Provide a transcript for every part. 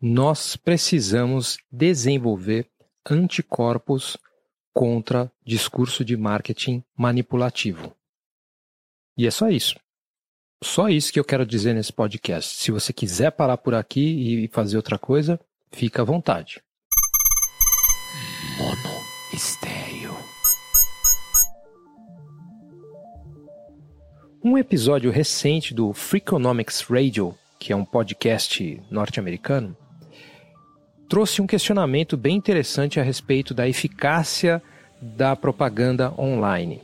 nós precisamos desenvolver anticorpos contra discurso de marketing manipulativo. E é só isso. Só isso que eu quero dizer nesse podcast. Se você quiser parar por aqui e fazer outra coisa, fica à vontade. Mono Estéreo. Um episódio recente do Freakonomics Radio, que é um podcast norte-americano, trouxe um questionamento bem interessante a respeito da eficácia da propaganda online.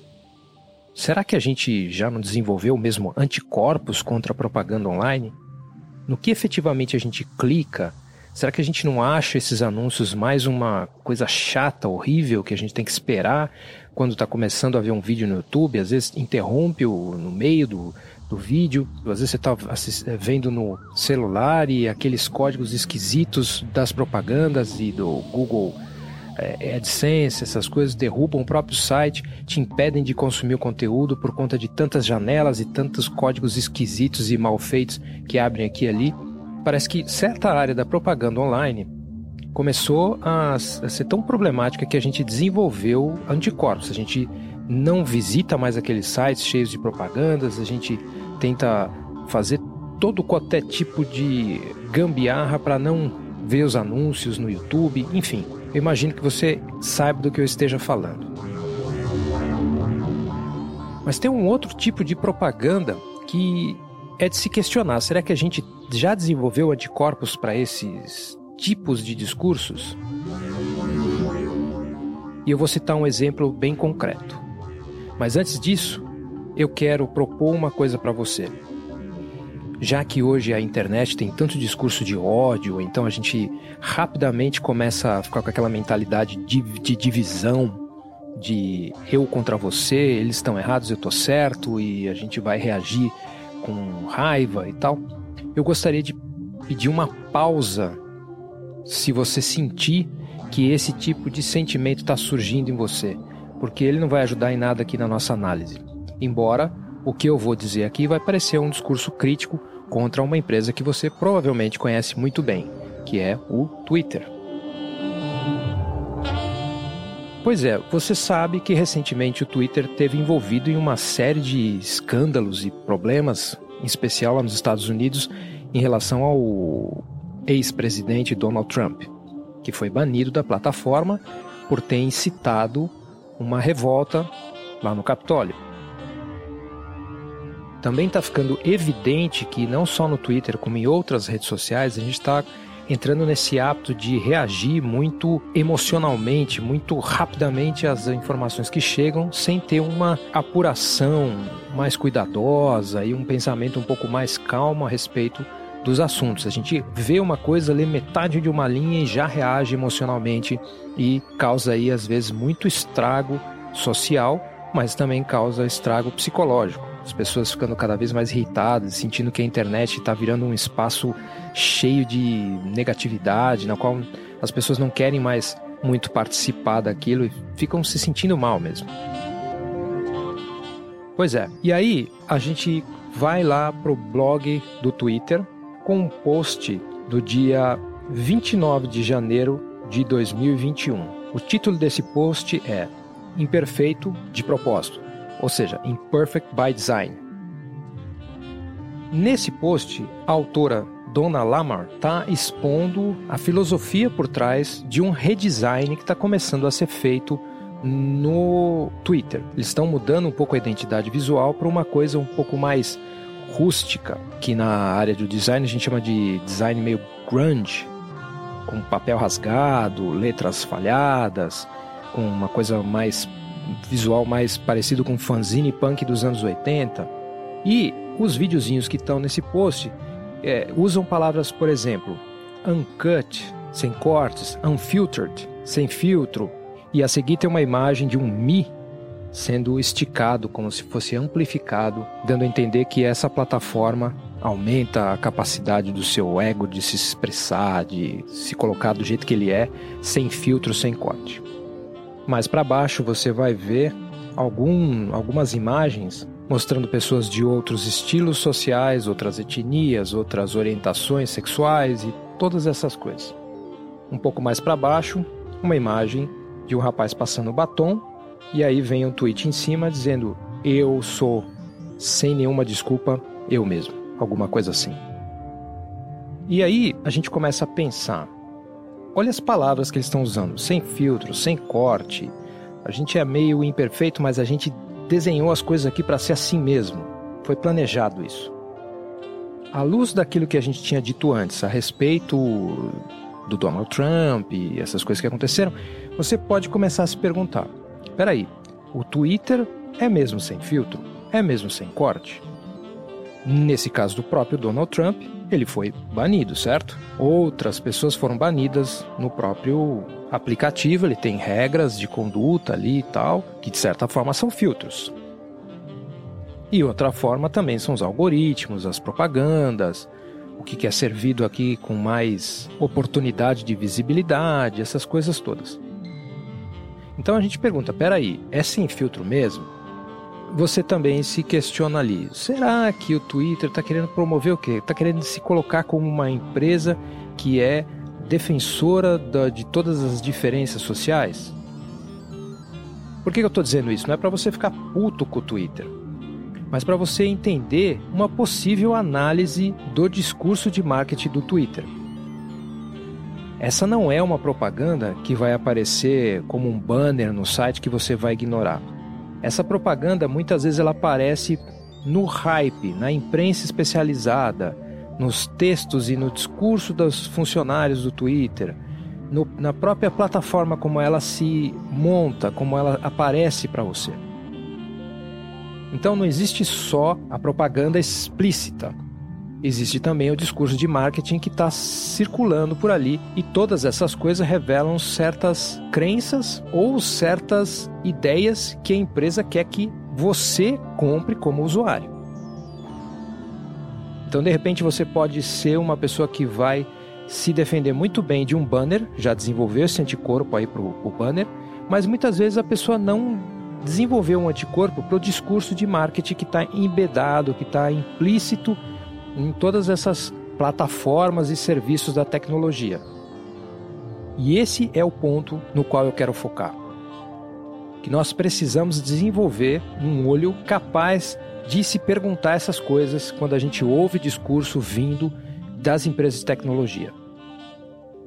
Será que a gente já não desenvolveu mesmo anticorpos contra a propaganda online? No que efetivamente a gente clica? Será que a gente não acha esses anúncios mais uma coisa chata, horrível, que a gente tem que esperar quando está começando a ver um vídeo no YouTube? Às vezes interrompe o, no meio do, do vídeo. Às vezes você está eh, vendo no celular e aqueles códigos esquisitos das propagandas e do Google é, AdSense, essas coisas derrubam o próprio site, te impedem de consumir o conteúdo por conta de tantas janelas e tantos códigos esquisitos e mal feitos que abrem aqui e ali. Parece que certa área da propaganda online começou a, a ser tão problemática que a gente desenvolveu anticorpos. A gente não visita mais aqueles sites cheios de propagandas, a gente tenta fazer todo qualquer tipo de gambiarra para não ver os anúncios no YouTube, enfim. Eu imagino que você saiba do que eu esteja falando. Mas tem um outro tipo de propaganda que é de se questionar. Será que a gente já desenvolveu anticorpos para esses tipos de discursos? E eu vou citar um exemplo bem concreto. Mas antes disso, eu quero propor uma coisa para você. Já que hoje a internet tem tanto discurso de ódio, então a gente rapidamente começa a ficar com aquela mentalidade de, de divisão, de eu contra você, eles estão errados, eu estou certo, e a gente vai reagir com raiva e tal. Eu gostaria de pedir uma pausa se você sentir que esse tipo de sentimento está surgindo em você porque ele não vai ajudar em nada aqui na nossa análise. Embora o que eu vou dizer aqui vai parecer um discurso crítico contra uma empresa que você provavelmente conhece muito bem, que é o Twitter. Pois é, você sabe que recentemente o Twitter teve envolvido em uma série de escândalos e problemas, em especial lá nos Estados Unidos, em relação ao ex-presidente Donald Trump, que foi banido da plataforma por ter incitado uma revolta lá no Capitólio. Também está ficando evidente que não só no Twitter, como em outras redes sociais, a gente está entrando nesse hábito de reagir muito emocionalmente, muito rapidamente às informações que chegam, sem ter uma apuração mais cuidadosa e um pensamento um pouco mais calmo a respeito dos assuntos. A gente vê uma coisa, lê metade de uma linha e já reage emocionalmente e causa aí às vezes muito estrago social, mas também causa estrago psicológico. As pessoas ficando cada vez mais irritadas, sentindo que a internet está virando um espaço cheio de negatividade, na qual as pessoas não querem mais muito participar daquilo e ficam se sentindo mal mesmo. Pois é, e aí a gente vai lá pro blog do Twitter, com um post do dia 29 de janeiro de 2021. O título desse post é Imperfeito de propósito, ou seja, Imperfect by Design. Nesse post, a autora Donna Lamar está expondo a filosofia por trás de um redesign que está começando a ser feito no Twitter. Eles estão mudando um pouco a identidade visual para uma coisa um pouco mais rústica, que na área do design a gente chama de design meio grunge, com papel rasgado, letras falhadas, com uma coisa mais visual mais parecido com fanzine punk dos anos 80. E os videozinhos que estão nesse post é, usam palavras, por exemplo, uncut, sem cortes, unfiltered, sem filtro, e a seguir tem uma imagem de um Mi sendo esticado, como se fosse amplificado, dando a entender que essa plataforma aumenta a capacidade do seu ego de se expressar, de se colocar do jeito que ele é, sem filtro, sem corte. Mais para baixo você vai ver algum, algumas imagens mostrando pessoas de outros estilos sociais, outras etnias, outras orientações sexuais e todas essas coisas. Um pouco mais para baixo, uma imagem de um rapaz passando batom e aí vem um tweet em cima dizendo: Eu sou, sem nenhuma desculpa, eu mesmo. Alguma coisa assim. E aí a gente começa a pensar: olha as palavras que eles estão usando, sem filtro, sem corte. A gente é meio imperfeito, mas a gente desenhou as coisas aqui para ser assim mesmo. Foi planejado isso. À luz daquilo que a gente tinha dito antes a respeito do Donald Trump e essas coisas que aconteceram, você pode começar a se perguntar: peraí, o Twitter é mesmo sem filtro? É mesmo sem corte? Nesse caso do próprio Donald Trump, ele foi banido, certo? Outras pessoas foram banidas no próprio aplicativo, ele tem regras de conduta ali e tal, que de certa forma são filtros. E outra forma também são os algoritmos, as propagandas, o que é servido aqui com mais oportunidade de visibilidade, essas coisas todas. Então a gente pergunta: peraí, é sem filtro mesmo? você também se questiona ali: será que o Twitter está querendo promover o quê? Está querendo se colocar como uma empresa que é defensora da, de todas as diferenças sociais? Por que eu estou dizendo isso? Não é para você ficar puto com o Twitter, mas para você entender uma possível análise do discurso de marketing do Twitter. Essa não é uma propaganda que vai aparecer como um banner no site que você vai ignorar. Essa propaganda muitas vezes ela aparece no hype, na imprensa especializada, nos textos e no discurso dos funcionários do Twitter, no, na própria plataforma como ela se monta, como ela aparece para você. Então não existe só a propaganda explícita, existe também o discurso de marketing que está circulando por ali e todas essas coisas revelam certas crenças ou certas ideias que a empresa quer que você compre como usuário. Então, de repente, você pode ser uma pessoa que vai se defender muito bem de um banner, já desenvolveu esse anticorpo aí para o banner, mas muitas vezes a pessoa não desenvolveu um anticorpo para o discurso de marketing que está embedado, que está implícito em todas essas plataformas e serviços da tecnologia. E esse é o ponto no qual eu quero focar. Que nós precisamos desenvolver um olho capaz de se perguntar essas coisas quando a gente ouve discurso vindo das empresas de tecnologia.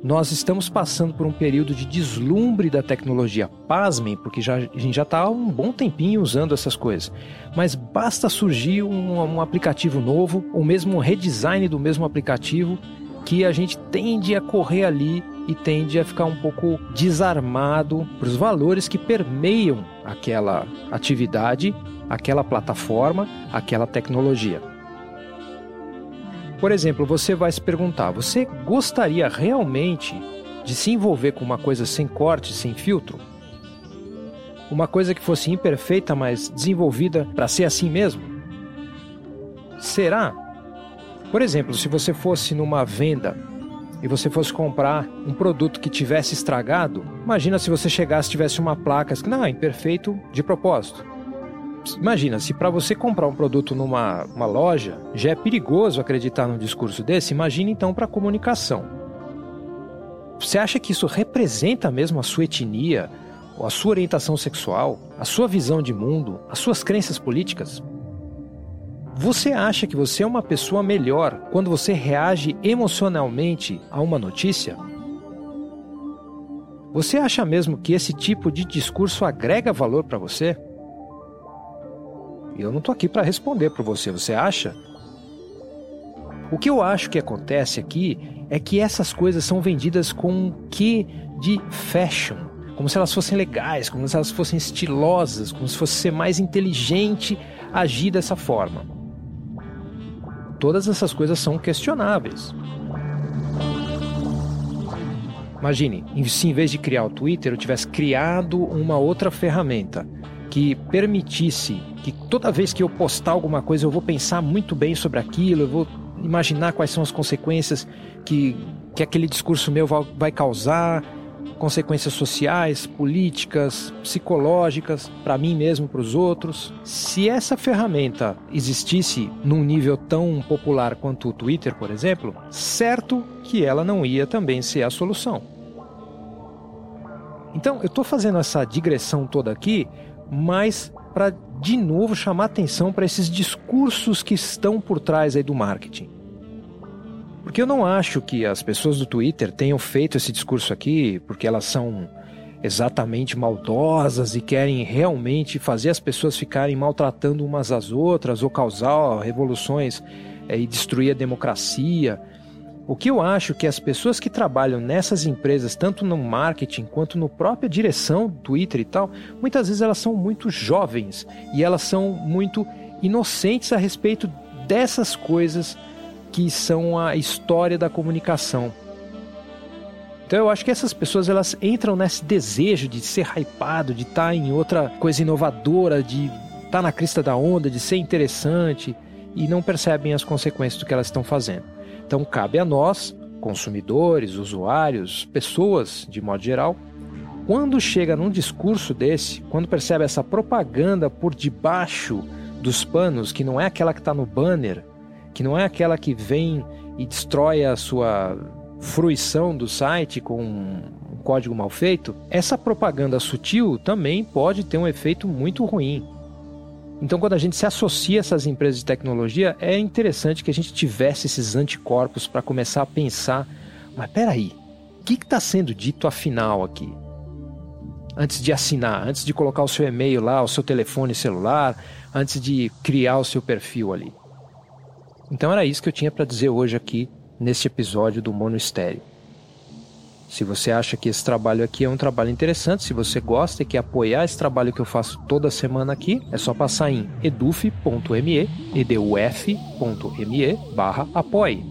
Nós estamos passando por um período de deslumbre da tecnologia. Pasmem, porque já, a gente já está há um bom tempinho usando essas coisas. Mas basta surgir um, um aplicativo novo, ou mesmo um redesign do mesmo aplicativo, que a gente tende a correr ali e tende a ficar um pouco desarmado para os valores que permeiam aquela atividade, aquela plataforma, aquela tecnologia. Por exemplo, você vai se perguntar: você gostaria realmente de se envolver com uma coisa sem corte, sem filtro? Uma coisa que fosse imperfeita, mas desenvolvida para ser assim mesmo? Será? Por exemplo, se você fosse numa venda e você fosse comprar um produto que tivesse estragado, imagina se você chegasse e tivesse uma placa que não, é imperfeito de propósito. Imagina, se para você comprar um produto numa uma loja já é perigoso acreditar num discurso desse, imagine então para comunicação. Você acha que isso representa mesmo a sua etnia, ou a sua orientação sexual, a sua visão de mundo, as suas crenças políticas? Você acha que você é uma pessoa melhor quando você reage emocionalmente a uma notícia? Você acha mesmo que esse tipo de discurso agrega valor para você? Eu não estou aqui para responder para você, você acha? O que eu acho que acontece aqui é que essas coisas são vendidas com um quê de fashion, como se elas fossem legais, como se elas fossem estilosas, como se fosse ser mais inteligente agir dessa forma. Todas essas coisas são questionáveis. Imagine, se em vez de criar o Twitter eu tivesse criado uma outra ferramenta que permitisse que toda vez que eu postar alguma coisa eu vou pensar muito bem sobre aquilo, eu vou imaginar quais são as consequências que, que aquele discurso meu vai, causar, consequências sociais, políticas, psicológicas, para mim mesmo, para os outros. Se essa ferramenta existisse num nível tão popular quanto o Twitter, por exemplo, certo que ela não ia também ser a solução. Então, eu estou fazendo essa digressão toda aqui, mas para de novo chamar atenção para esses discursos que estão por trás aí do marketing. Porque eu não acho que as pessoas do Twitter tenham feito esse discurso aqui porque elas são exatamente maldosas e querem realmente fazer as pessoas ficarem maltratando umas às outras ou causar revoluções é, e destruir a democracia. O que eu acho que as pessoas que trabalham nessas empresas, tanto no marketing quanto no própria direção Twitter e tal, muitas vezes elas são muito jovens e elas são muito inocentes a respeito dessas coisas que são a história da comunicação. Então eu acho que essas pessoas elas entram nesse desejo de ser hypado, de estar tá em outra coisa inovadora, de estar tá na crista da onda, de ser interessante e não percebem as consequências do que elas estão fazendo. Então cabe a nós, consumidores, usuários, pessoas de modo geral, quando chega num discurso desse, quando percebe essa propaganda por debaixo dos panos, que não é aquela que está no banner, que não é aquela que vem e destrói a sua fruição do site com um código mal feito, essa propaganda sutil também pode ter um efeito muito ruim. Então, quando a gente se associa a essas empresas de tecnologia, é interessante que a gente tivesse esses anticorpos para começar a pensar: mas peraí, o que está sendo dito afinal aqui? Antes de assinar, antes de colocar o seu e-mail lá, o seu telefone celular, antes de criar o seu perfil ali. Então era isso que eu tinha para dizer hoje aqui neste episódio do Mono Estéreo. Se você acha que esse trabalho aqui é um trabalho interessante, se você gosta e quer apoiar esse trabalho que eu faço toda semana aqui, é só passar em eduf.me, eduf.me barra apoie.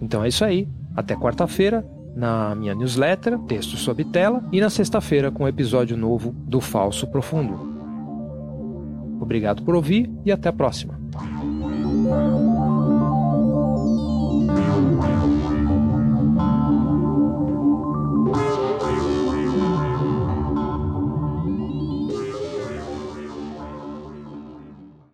Então é isso aí. Até quarta-feira, na minha newsletter, texto sob tela, e na sexta-feira com um episódio novo do Falso Profundo. Obrigado por ouvir e até a próxima.